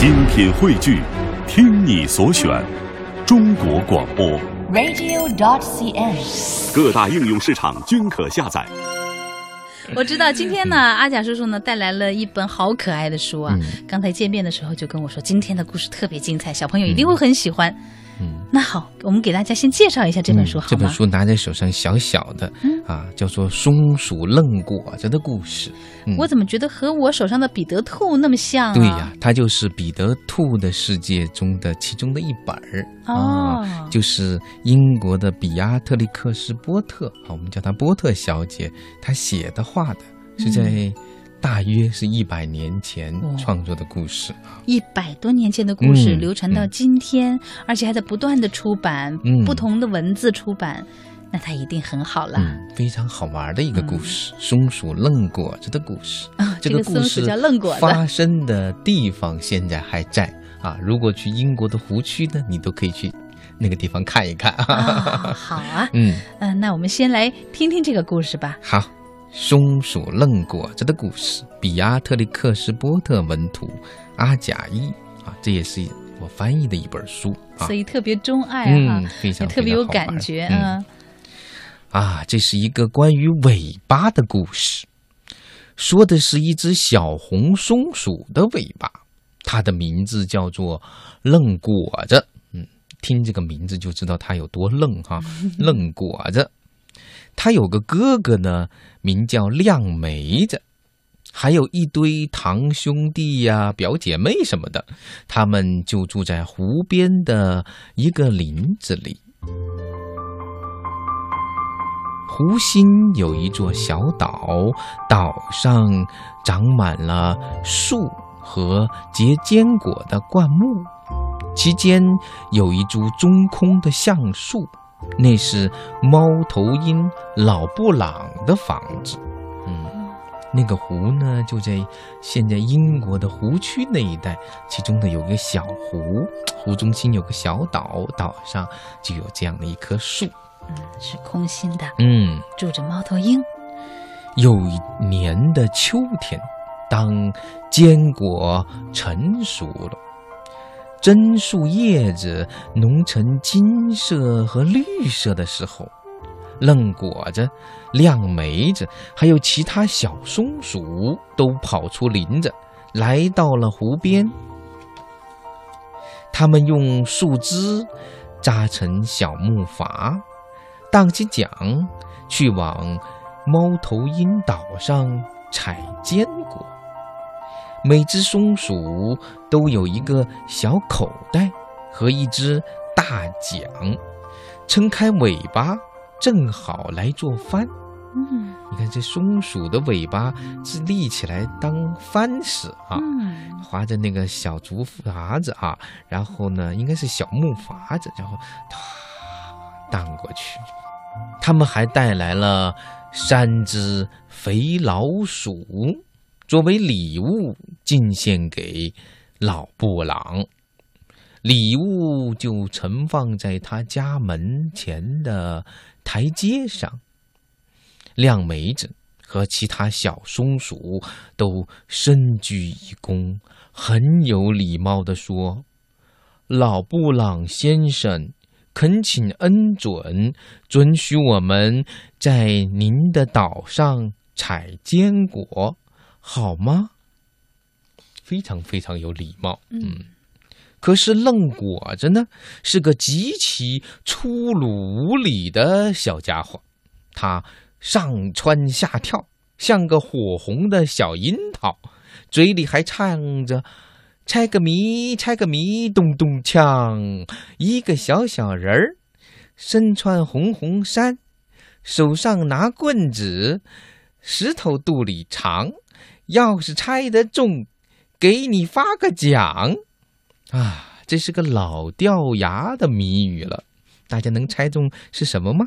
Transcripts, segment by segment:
精品汇聚，听你所选，中国广播。radio.dot.cn，。各大应用市场均可下载。我知道今天呢，阿贾叔叔呢带来了一本好可爱的书啊。嗯刚才见面的时候就跟我说，今天的故事特别精彩，小朋友一定会很喜欢。嗯，那好，我们给大家先介绍一下这本书好吗？嗯这本书拿在手上小小的，嗯啊，叫做《松鼠愣果子的故事》。嗯我怎么觉得和我手上的彼得兔那么像啊？对呀、它就是彼得兔的世界中的其中的一本儿、哦啊，就是英国的比亚特利克斯波特啊，我们叫她波特小姐，她写的画的，是在大约是一百年前哦创作的故事啊。一百多年前的故事、嗯流传到今天，而且还在不断的出版，嗯不同的文字出版，那它一定很好了。嗯，非常好玩的一个故事，松鼠愣果子的故事。啊，这个松鼠个故事叫愣果子。发生的地方现在还在啊。如果去英国的湖区呢，你都可以去那个地方看一看。啊，好啊，嗯，嗯、那我们先来听听这个故事吧。好，松鼠愣果子的故事，比亚特里克斯波特文图，阿贾伊啊，这也是我翻译的一本书啊所。以特别钟爱哈、嗯，非常也特别有感觉。啊嗯啊，这是一个关于尾巴的故事，说的是一只小红松鼠的尾巴，它的名字叫做愣果子。嗯，听这个名字就知道它有多愣哈，愣果子。他有个哥哥呢，名叫亮梅子，还有一堆堂兄弟呀、表姐妹什么的，他们就住在湖边的一个林子里。湖心有一座小岛，岛上长满了树和结坚果的灌木，其间有一株中空的橡树，那是猫头鹰老布朗的房子。嗯，那个湖呢，就在现在英国的湖区那一带，其中呢有个小湖，湖中心有个小岛，岛上就有这样的一棵树。嗯，是空心的，嗯。住着猫头鹰。有一年的秋天，当坚果成熟了，榛树叶子浓成金色和绿色的时候，愣果子、亮梅子还有其他小松鼠都跑出林子，来到了湖边。它们用树枝扎成小木筏，荡起桨，去往猫头鹰岛上采坚果。每只松鼠都有一个小口袋和一只大桨，撑开尾巴，正好来做帆。嗯你看这松鼠的尾巴是立起来当帆使啊，嗯划着那个小竹筏子啊，然后呢，应该是小木筏子，然后它荡过去。他们还带来了三只肥老鼠，作为礼物进献给老布朗。礼物就盛放在他家门前的台阶上。亮梅子和其他小松鼠都深鞠一躬，很有礼貌地说：“老布朗先生，恳请恩准，准许我们在您的岛上采坚果，好吗？”非常非常有礼貌，嗯。可是愣果子呢，是个极其粗鲁无礼的小家伙，他上蹿下跳，像个火红的小樱桃，嘴里还唱着“猜个谜，猜个谜，咚咚锵”。一个小小人儿，身穿红红衫，手上拿棍子，石头肚里藏。要是猜得中，给你发个奖。啊，这是个老掉牙的谜语了，大家能猜中是什么吗？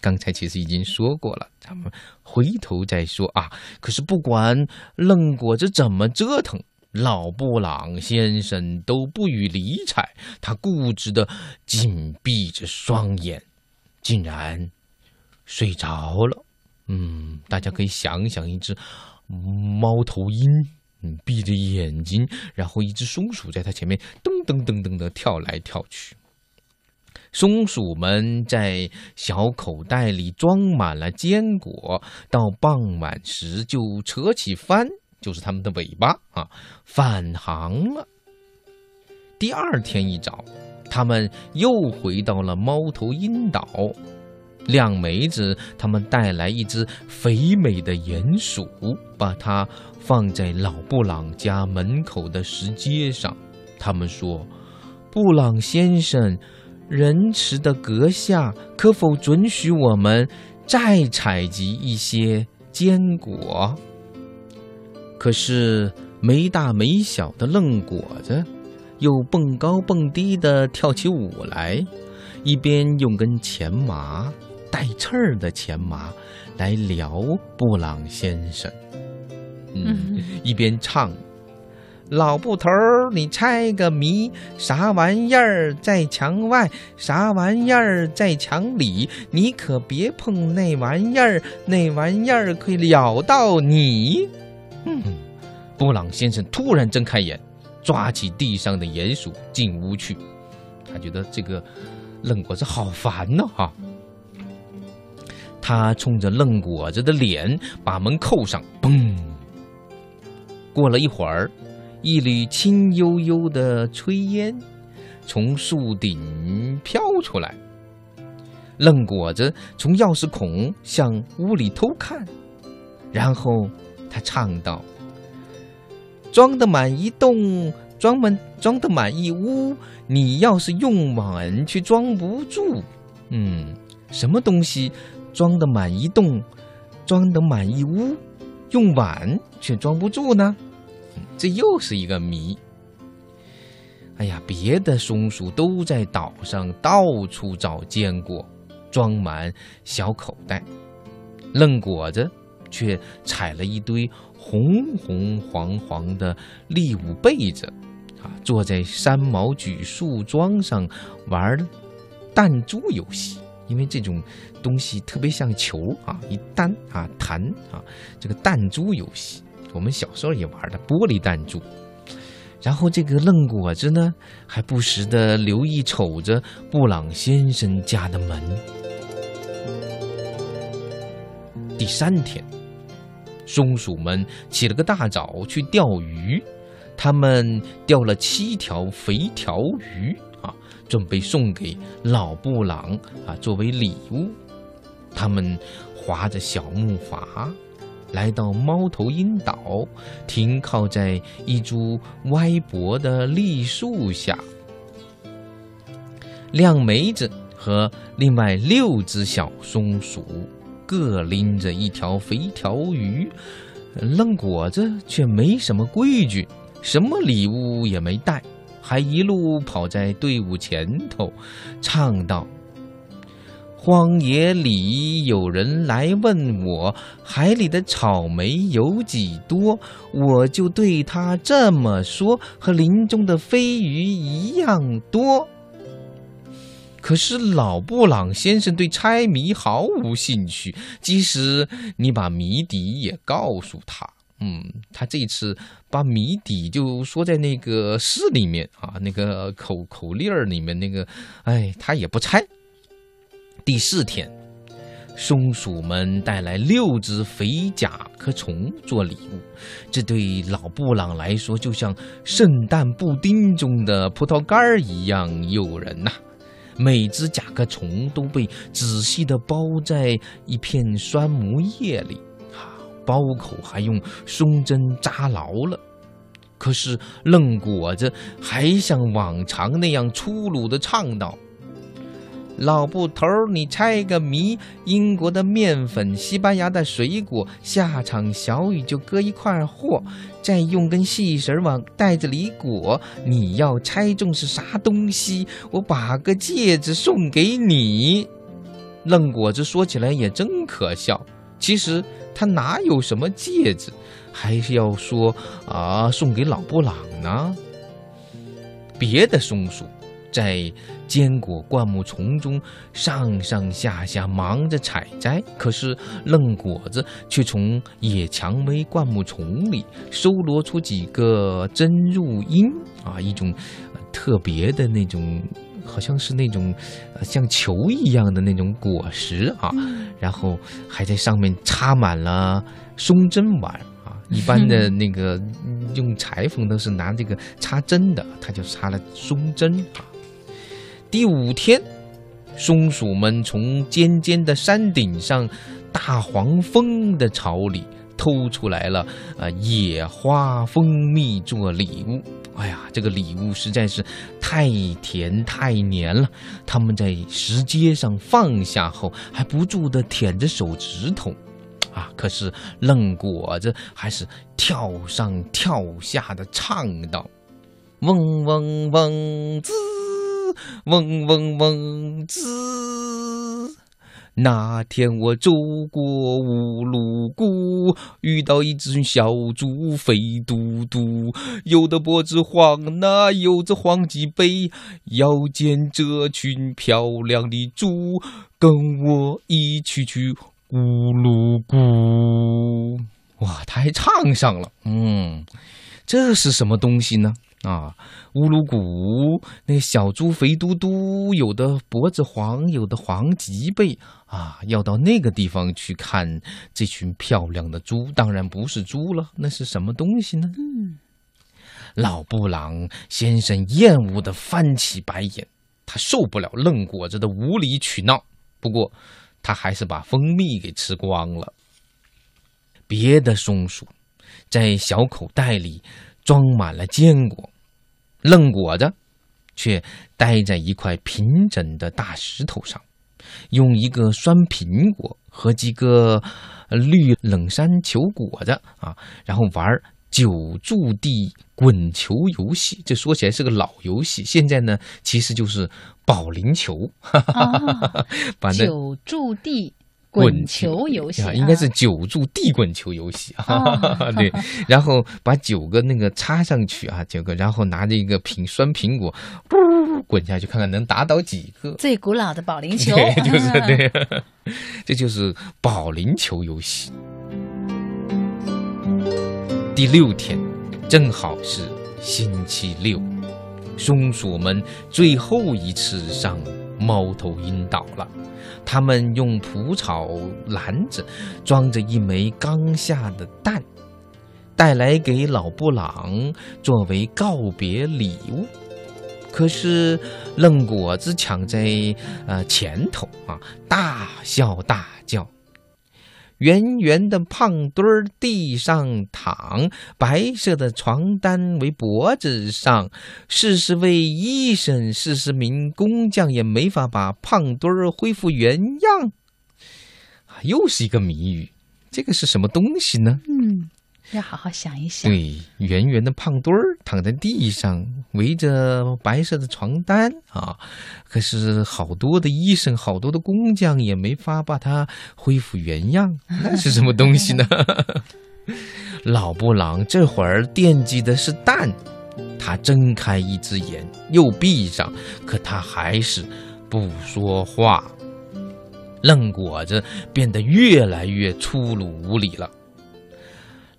刚才其实已经说过了，咱们回头再说啊。可是不管愣果子怎么折腾，老布朗先生都不予理睬，他固执的紧闭着双眼，竟然睡着了。嗯，大家可以想想一只猫头鹰嗯，闭着眼睛，然后一只松鼠在它前面噔噔噔噔的跳来跳去。松鼠们在小口袋里装满了坚果，到傍晚时就扯起帆，就是它们的尾巴啊，返航了。第二天一早，它们又回到了猫头鹰岛。亮梅子他们带来一只肥美的鼹鼠，把它放在老布朗家门口的石阶上。他们说：“布朗先生，仁慈的阁下，可否准许我们再采集一些坚果？”可是没大没小的愣果子。又蹦高蹦低的跳起舞来，一边用根前麻带刺儿的前麻来撩布朗先生，嗯，一边唱：“老布头，你猜个谜，啥玩意儿在墙外，啥玩意儿在墙里？你可别碰那玩意儿，那玩意儿可以咬到你。”嗯，布朗先生突然睁开眼。抓起地上的鼹鼠进屋去，他觉得这个愣果子好烦呢哈。他冲着愣果子的脸把门扣上，嘣。过了一会儿，一缕轻悠悠的炊烟从树顶飘出来。愣果子从钥匙孔向屋里偷看，然后他唱道。装得满一栋，装满装得满一屋。你要是用碗却装不住，嗯，什么东西装得满一栋，装得满一屋，用碗却装不住呢？这又是一个谜。哎呀，别的松鼠都在岛上到处找坚果，装满小口袋，愣果子却采了一堆。红红黄黄的利舞被子，啊，坐在三毛榉树桩上玩弹珠游戏。因为这种东西特别像球啊，一弹啊弹啊，这个弹珠游戏，我们小时候也玩的玻璃弹珠。然后这个愣果子呢，还不时的留意瞅着布朗先生家的门。第三天。松鼠们起了个大早去钓鱼，他们钓了七条肥条鱼，准备送给老布朗啊作为礼物。他们划着小木筏，来到猫头鹰岛，停靠在一株歪脖的栗树下。亮梅子和另外六只小松鼠。各拎着一条肥条鱼，愣果子却没什么规矩，什么礼物也没带，还一路跑在队伍前头，唱道：“荒野里有人来问我，海里的草莓有几多？我就对他这么说，和林中的飞鱼一样多。”可是老布朗先生对猜谜毫无兴趣，即使你把谜底也告诉他，嗯，他这次把谜底就说在那个诗里面啊，那个口口令儿里面那个，哎，他也不猜。第四天，松鼠们带来六只肥甲壳虫做礼物，这对老布朗来说就像圣诞布丁中的葡萄干儿一样诱人呐。每只甲壳虫都被仔细地包在一片酸木叶里，包口还用松针扎牢了。可是愣果子还像往常那样粗鲁地唱道。老布头，你猜个谜：英国的面粉，西班牙的水果，下场小雨就搁一块货，再用根细绳往袋子里裹。你要猜中是啥东西，我把个戒指送给你。愣果子说起来也真可笑，其实他哪有什么戒指，还是要说啊送给老布朗呢？别的松鼠。在坚果灌木丛中上上下下忙着采摘，可是愣果子却从野蔷薇灌木丛里搜罗出几个真入樱啊，一种特别的那种，好像是那种像球一样的那种果实啊，然后还在上面插满了松针丸啊。一般的那个用裁缝都是拿这个插针的，他就插了松针啊。第五天，松鼠们从尖尖的山顶上大黄蜂的巢里偷出来了啊野花蜂蜜做礼物。哎呀，这个礼物实在是太甜太黏了。他们在石阶上放下后，还不住地舔着手指头。啊！可是愣果子还是跳上跳下的唱道：“嗡嗡嗡滋，嗡嗡嗡滋。那天我走过乌鲁谷，遇到一只小猪肥嘟嘟，有的脖子黄，那有着黄脊背，要见这群漂亮的猪，跟我一起去。”乌噜咕，哇，他还唱上了，嗯，这是什么东西呢？啊，乌鲁古，那小猪肥嘟嘟，有的脖子黄，有的黄脊背啊，要到那个地方去看这群漂亮的猪，当然不是猪了，那是什么东西呢？嗯，老布朗先生厌恶的翻起白眼，他受不了愣果子的无理取闹，不过。他还是把蜂蜜给吃光了。别的松鼠在小口袋里装满了坚果，愣果子却待在一块平整的大石头上，用一个酸苹果和几个绿冷杉球果子啊，然后玩九柱地滚球游戏。这说起来是个老游戏，现在呢其实就是。保龄球，把那九柱地滚球游戏啊，应该是九柱地滚球游戏啊。对，然后把九个那个插上去啊，九个，然后拿着一个苹酸苹果，噗滚下去，看看能打倒几个。最古老的保龄球，对就是 对，这就是保龄球游戏。第六天，正好是星期六。松鼠们最后一次上猫头鹰倒了，他们用蒲草篮子装着一枚刚下的蛋，带来给老布朗作为告别礼物。可是愣果子抢在呃前头啊，大笑大叫。圆圆的胖墩儿地上躺，白色的床单围脖子上。四十位医生，四十名工匠也没法把胖墩儿恢复原样。又是一个谜语，这个是什么东西呢？嗯。要好好想一想。对，圆圆的胖墩儿躺在地上，围着白色的床单啊。可是好多的医生，好多的工匠也没法把它恢复原样。那是什么东西呢？老布朗这会儿惦记的是蛋。他睁开一只眼，又闭上，可他还是不说话。愣果子变得越来越粗鲁无礼了。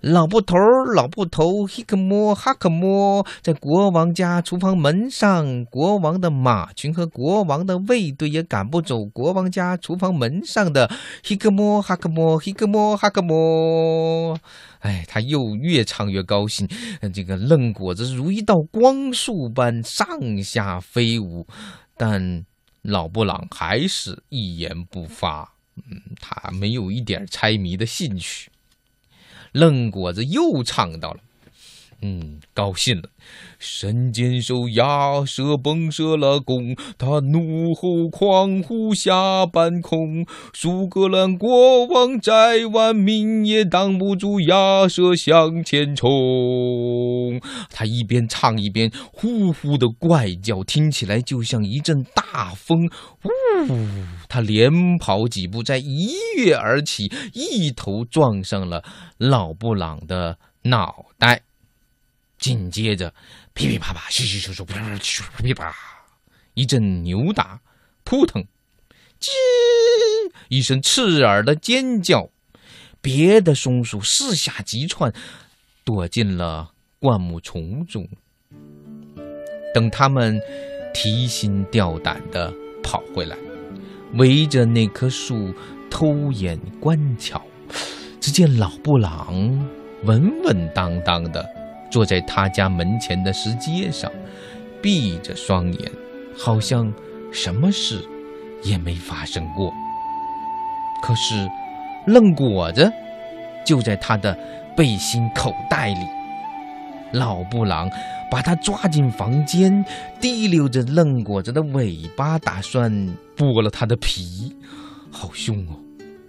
老布头，老布头，希克莫，哈克莫，在国王家厨房门上，国王的马群和国王的卫队也赶不走国王家厨房门上的希克莫，哈克莫，希克莫，哈克莫。哎，他又越唱越高兴，这个愣果子如一道光束般上下飞舞，但老布朗还是一言不发。嗯，他没有一点猜谜的兴趣。愣果子又唱到了，嗯，高兴了。神箭手亚瑟崩射了弓，他怒吼狂呼下半空。苏格兰国王再万民也挡不住亚瑟向前冲。他一边唱一边呼呼的怪叫，听起来就像一阵大风。呜！他连跑几步，再一跃而起，一头撞上了老布朗的脑袋。紧接着，噼噼啪啪，嘘嘘咻咻，噼噼啪，一阵扭打，扑腾，叽一声刺耳的尖叫，别的松鼠四下急窜，躲进了灌木丛中。等他们提心吊胆的跑回来，围着那棵树偷眼观瞧，只见老布朗稳稳当当的坐在他家门前的石阶上，闭着双眼，好像什么事也没发生过。可是，愣果子就在他的背心口袋里。老布朗把他抓进房间，提溜着愣果子的尾巴，打算剥了他的皮，好凶哦！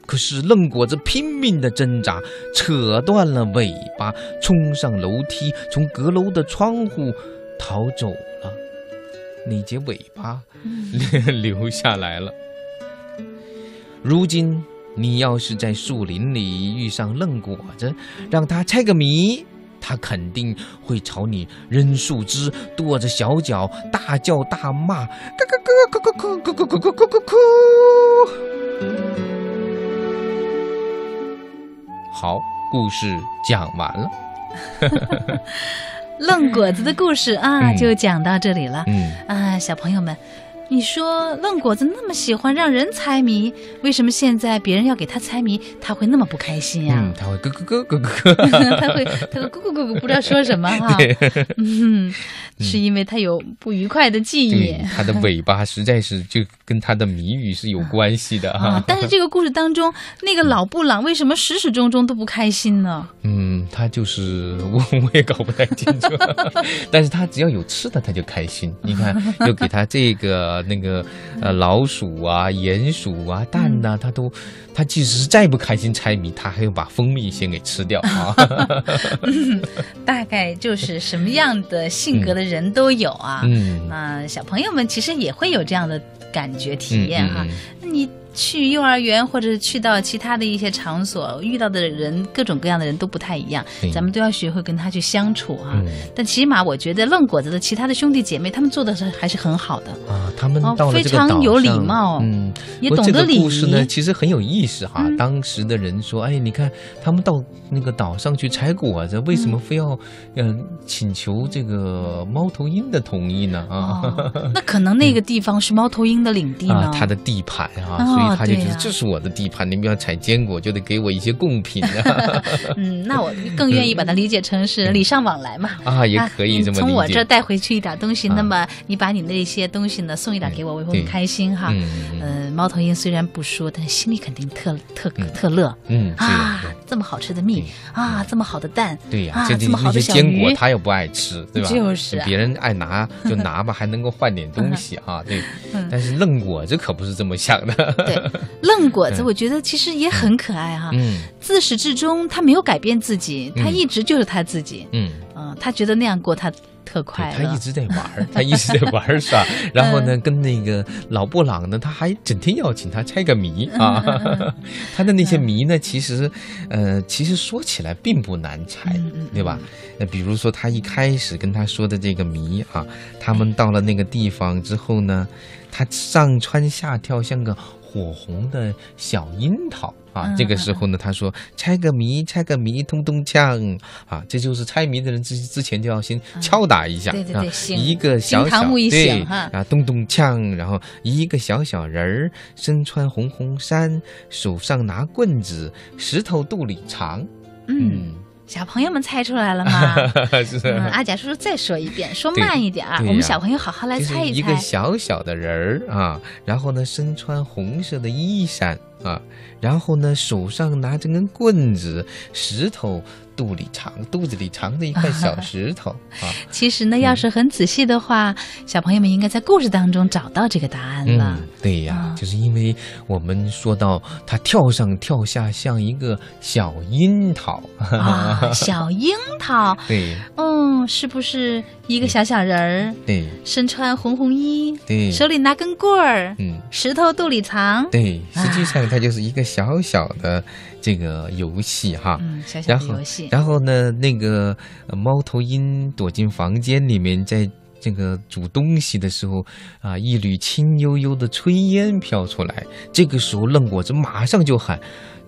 可是愣果子拼命的挣扎，扯断了尾巴，冲上楼梯，从阁楼的窗户逃走了。那截尾巴 留下来了。如今你要是在树林里遇上愣果子，让他猜个谜。他肯定会朝你扔树枝，跺着小脚，大叫大骂，咯咯咯咯咯咯咯咯咯咯咯咯。好，故事讲完了。愣果子的故事啊，嗯就讲到这里了。嗯，啊，小朋友们，你说愣果子那么喜欢让人猜谜，为什么现在别人要给他猜谜，他会那么不开心呀、嗯，他会咯咯咯咯咯咯。他会，他会咕咕咕咕，不知道说什么 哈。嗯，是因为他有不愉快的记忆他，的尾巴实在是就跟他的谜语是有关系的 啊哈。。但是这个故事当中，那个老布朗为什么始始终终都不开心呢？嗯，他就是我我也搞不太清楚，但是他只要有吃的他就开心。你看，又给他这个那个呃老鼠啊、鼹鼠啊、蛋呐、它都它即使是再不开心猜谜，它还要把蜂蜜先给吃掉啊。大概就是什么样的性格的人都有啊。嗯，啊，小朋友们其实也会有这样的感觉体验哈。嗯嗯那你去幼儿园或者去到其他的一些场所，遇到的人各种各样的人都不太一样，咱们都要学会跟他去相处啊。嗯但起码我觉得愣果子的其他的兄弟姐妹，他们做的是还是很好的，啊，他们哦到了非常有礼貌嗯，也懂得礼故事呢，其实很有意思哈。嗯当时的人说：“哎，你看他们到那个岛上去采果子，为什么非要嗯、呃请求这个猫头鹰的同意呢？啊？”哦，那可能那个地方是猫头鹰的领地呢。啊，它的地盘啊，哦所以他就觉得这是我的地盘，你们要采坚果就得给我一些贡品啊，嗯，那我更愿意把它理解成是礼尚往来嘛。啊也啊可以这么。从我这带回去一点东西，啊那么你把你那些东西呢送一点给我，我会很开心哈。嗯猫头鹰虽然不说，但是心里肯定特特嗯特乐嗯，啊！这么好吃的蜜啊，这么好的蛋，对呀、啊这这么好的坚果他又不爱吃，对吧？就是啊别人爱拿就拿吧，还能够换点东西啊，对。嗯但是愣果这可不是这么想的，对，愣果子，嗯我觉得其实也很可爱哈。嗯自始至终，他没有改变自己，他嗯一直就是他自己。嗯，嗯，他觉得那样过他特快乐他一。直在玩，他一直在玩儿耍，然后呢，跟那个老布朗呢，他还整天邀请他猜个谜啊。他的那些谜呢，其实，呃，其实说起来并不难猜对吧？那比如说他一开始跟他说的这个谜啊，他们到了那个地方之后呢，他上蹿下跳，像个火红的小樱桃啊嗯。这个时候呢，他说猜个谜，猜个谜，咚咚呛啊！这就是猜谜的人之之前就要先敲打一下，对对对一个小小对啊，咚咚锵，然后一个小小人儿，身穿红红衫，手上拿棍子，石头肚里藏。嗯，小朋友们猜出来了吗？阿贾叔叔再说一遍，说慢一点我们小朋友好好来就是猜猜。一个小小的人儿啊，然后呢，身穿红色的衣衫啊，然后呢，手上拿着根棍子，石头肚里藏，肚子里藏着一块小石头 啊。其实呢，要是很仔细的话，小朋友们应该在故事当中找到这个答案了嗯。，对呀，啊就是因为我们说到他跳上跳下像一个小樱桃，啊，小樱桃，对嗯，是不是一个小小人儿，对身穿红红衣，对，手里拿根棍儿，嗯。石头肚里藏？对，实际啊上它就是一个小小的这个游戏哈。嗯，小小然后的游戏。然后呢，那个呃猫头鹰躲进房间里面，在这个煮东西的时候啊，一缕轻悠悠的炊烟飘出来，这个时候愣果子马上就喊：“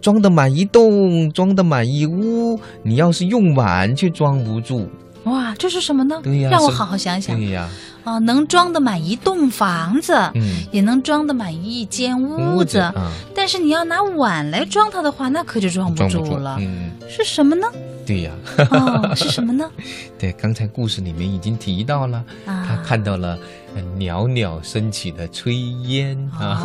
装得满一栋，装得满一屋，你要是用碗却装不住。”哇，这是什么呢？对呀，让我好好想想。对呀，啊，能装得满一栋房子，嗯，也能装得满一间屋子。嗯，但是你要拿碗来装它的话，那可就装不住了。嗯，是什么呢？对呀，哦，是什么呢？对，刚才故事里面已经提到了，他看到了袅袅升起的炊烟啊。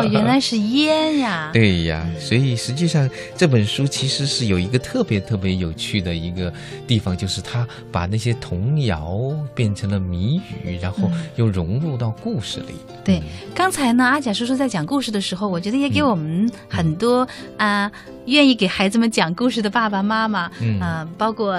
哦，原来是烟呀。对呀，所以实际上这本书其实是有一个特别特别有趣的一个地方，就是他把那些童谣变成了谜语，然后又融入到故事里。对，刚才呢，阿甲叔叔在讲故事的时候，我觉得也给我们很多啊。愿意给孩子们讲故事的爸爸妈妈，啊，包括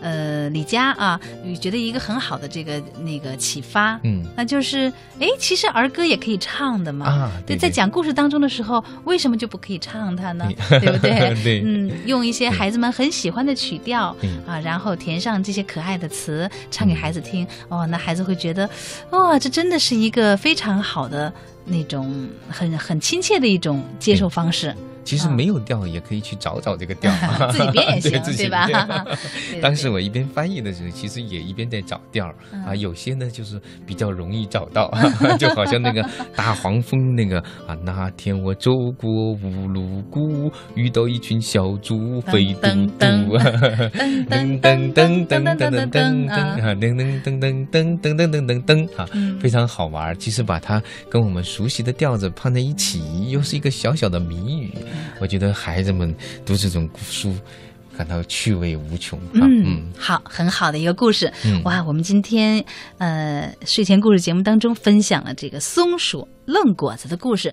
呃李佳啊，觉得一个很好的这个那个启发，嗯，那就是哎，其实儿歌也可以唱的嘛，啊，对，在讲故事当中的时候，为什么就不可以唱它呢？对不对？对，嗯，用一些孩子们很喜欢的曲调啊，然后填上这些可爱的词，唱给孩子听，哦，那孩子会觉得，哇，这真的是一个非常好的那种很很亲切的一种接受方式。其实没有调也可以去找找这个调，自己编也 行，对吧？当时我一边翻译的时候，其实也一边在找调啊。有些呢就是比较容易找到，就好像那个大黄蜂那个啊。那天我走过乌鲁谷，遇到一群小猪飞嘟嘟，噔噔噔噔噔噔噔噔噔啊，噔噔噔噔噔噔噔噔噔噔啊，非常好玩。其实把它跟我们熟悉的调子放在一起，又是一个小小的谜语。我觉得孩子们读这种书，感到趣味无穷。嗯，好，很好的一个故事。哇，我们今天呃睡前故事节目当中分享了这个松鼠愣果子的故事。